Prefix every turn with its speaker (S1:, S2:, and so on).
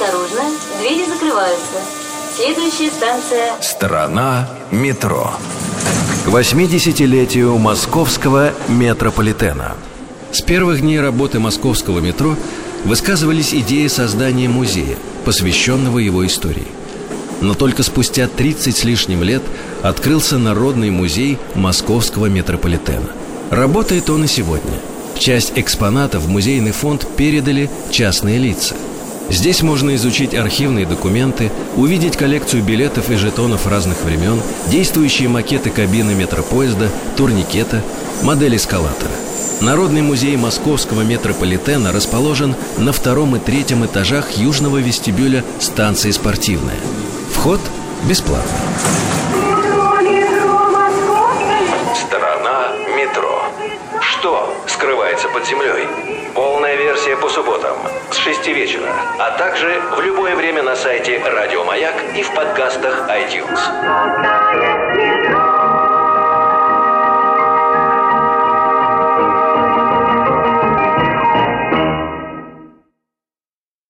S1: Осторожно, двери закрываются. Следующая станция...
S2: Страна метро. К 80-летию московского метрополитена.
S3: С первых дней работы московского метро высказывались идеи создания музея, посвященного его истории. Но только спустя 30 с лишним лет открылся Народный музей московского метрополитена. Работает он и сегодня. Часть экспонатов в музейный фонд передали частные лица. Здесь можно изучить архивные документы, увидеть коллекцию билетов и жетонов разных времен, действующие макеты кабины метропоезда, турникета, модель эскалатора – Народный музей московского метрополитена расположен на втором и третьем этажах южного вестибюля станции «Спортивная». Вход бесплатный.
S2: Страна метро. Что скрывается под землей? Полная версия по субботам 6 вечера, а также в любое время на сайте Радио Маяк и в подкастах iTunes.